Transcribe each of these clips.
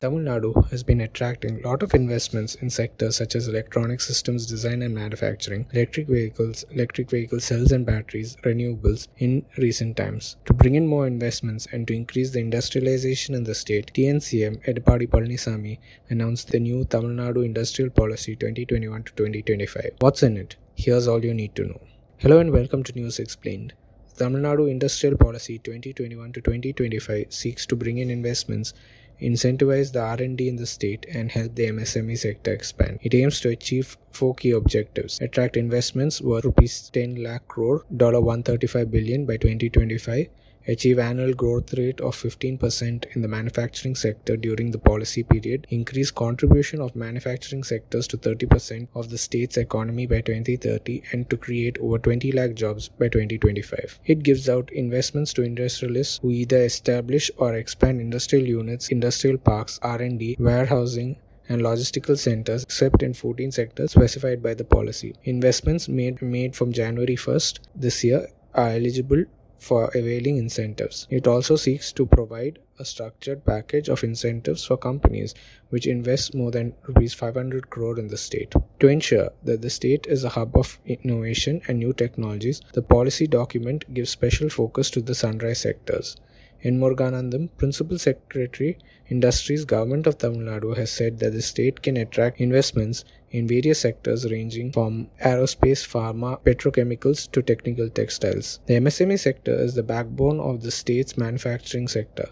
Tamil Nadu has been attracting a lot of investments in sectors such as electronic systems design and manufacturing, electric vehicles, electric vehicle cells and batteries, renewables in recent times. To bring in more investments and to increase the industrialization in the state, TNCM Edapadi Palanisamy announced the new Tamil Nadu Industrial Policy 2021 to 2025. What's in it? Here's all you need to know. Hello and welcome to News Explained. Tamil Nadu Industrial Policy 2021 to 2025 seeks to bring in investments incentivize the R&D in the state and help the MSME sector expand. It aims to achieve four key objectives: attract investments worth rupees 10 lakh crore, dollar 135 billion by 2025 achieve annual growth rate of 15% in the manufacturing sector during the policy period, increase contribution of manufacturing sectors to 30% of the state's economy by 2030 and to create over 20 lakh jobs by 2025. It gives out investments to industrialists who either establish or expand industrial units, industrial parks, R&D, warehousing, and logistical centers except in 14 sectors specified by the policy. Investments made made from January 1st this year are eligible for availing incentives. It also seeks to provide a structured package of incentives for companies which invest more than rupees 500 crore in the state. To ensure that the state is a hub of innovation and new technologies, the policy document gives special focus to the sunrise sectors. N. Muruganandam, Principal Secretary, Industries, Government of Tamil Nadu, has said that the state can attract investments in various sectors ranging from aerospace, pharma, petrochemicals to technical textiles. The MSME sector is the backbone of the state's manufacturing sector.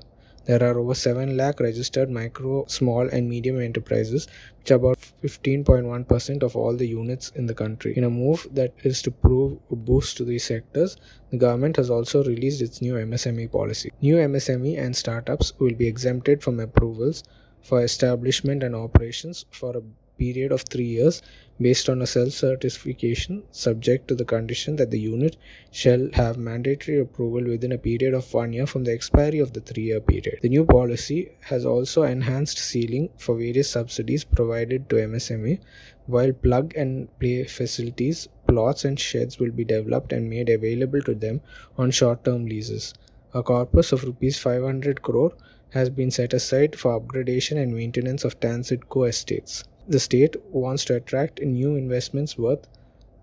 There are over 7 lakh registered micro, small, and medium enterprises, which are about 15.1% of all the units in the country. In a move that is to prove a boost to these sectors, the government has also released its new MSME policy. New MSME and startups will be exempted from approvals for establishment and operations for a period of three years based on a self certification subject to the condition that the unit shall have mandatory approval within a period of one year from the expiry of the three year period. The new policy has also enhanced ceiling for various subsidies provided to MSME, while plug and play facilities, plots, and sheds will be developed and made available to them on short term leases. A corpus of rupees 500 crore has been set aside for upgradation and maintenance of Tansidco estates the state wants to attract new investments worth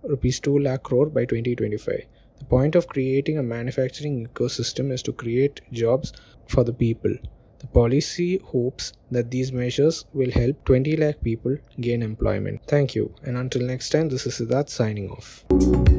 rupees 2 lakh crore by 2025. The point of creating a manufacturing ecosystem is to create jobs for the people. The policy hopes that these measures will help 20 lakh people gain employment. Thank you, and until next time, this is Siddharth signing off.